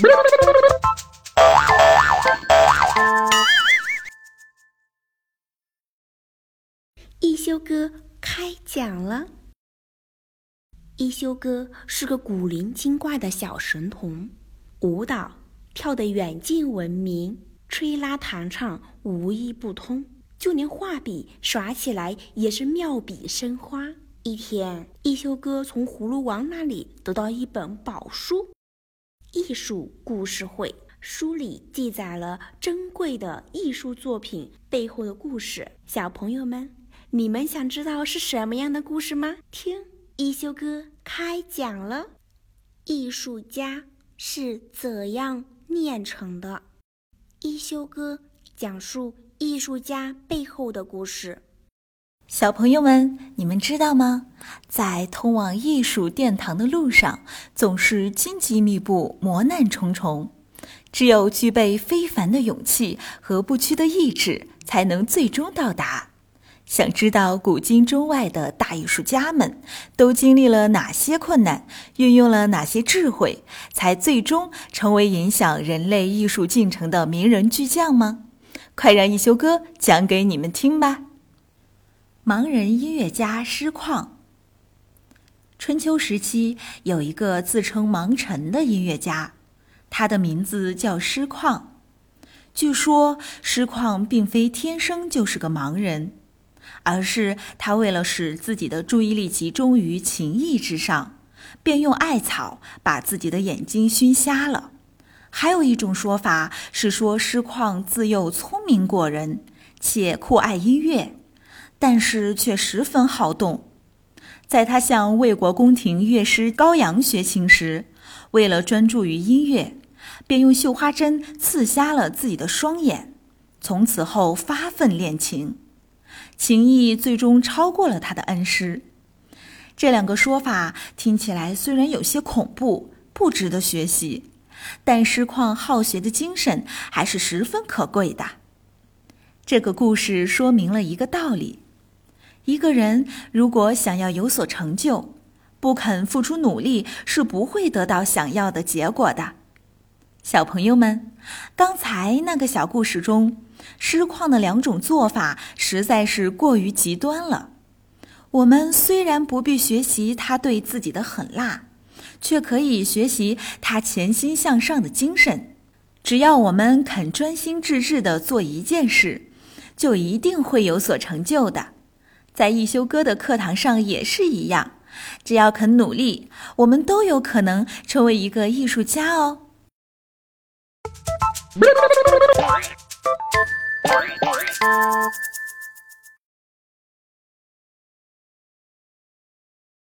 一休哥开讲了。一休哥是个古灵精怪的小神童，舞蹈跳得远近闻名，吹拉弹唱无一不通，就连画笔耍起来也是妙笔生花。一天，一休哥从葫芦王那里得到一本宝书《艺术故事会》，书里记载了珍贵的艺术作品背后的故事。小朋友们，你们想知道是什么样的故事吗？听。一休哥开讲了，艺术家是怎样炼成的？一休哥讲述艺术家背后的故事。小朋友们，你们知道吗？在通往艺术殿堂的路上，总是荆棘密布、磨难重重。只有具备非凡的勇气和不屈的意志，才能最终到达。想知道古今中外的大艺术家们都经历了哪些困难，运用了哪些智慧，才最终成为影响人类艺术进程的名人巨匠吗？快让一休哥讲给你们听吧！盲人音乐家师旷。春秋时期有一个自称盲臣的音乐家，他的名字叫师旷。据说师旷并非天生就是个盲人。而是他为了使自己的注意力集中于琴艺之上，便用艾草把自己的眼睛熏瞎了。还有一种说法是说，师旷自幼聪明过人，且酷爱音乐，但是却十分好动。在他向魏国宫廷乐师高阳学琴时，为了专注于音乐，便用绣花针刺瞎了自己的双眼，从此后发奋练琴。情谊最终超过了他的恩师，这两个说法听起来虽然有些恐怖，不值得学习，但师旷好学的精神还是十分可贵的。这个故事说明了一个道理：一个人如果想要有所成就，不肯付出努力，是不会得到想要的结果的。小朋友们，刚才那个小故事中。师旷的两种做法实在是过于极端了。我们虽然不必学习他对自己的狠辣，却可以学习他潜心向上的精神。只要我们肯专心致志地做一件事，就一定会有所成就的。在一休哥的课堂上也是一样，只要肯努力，我们都有可能成为一个艺术家哦。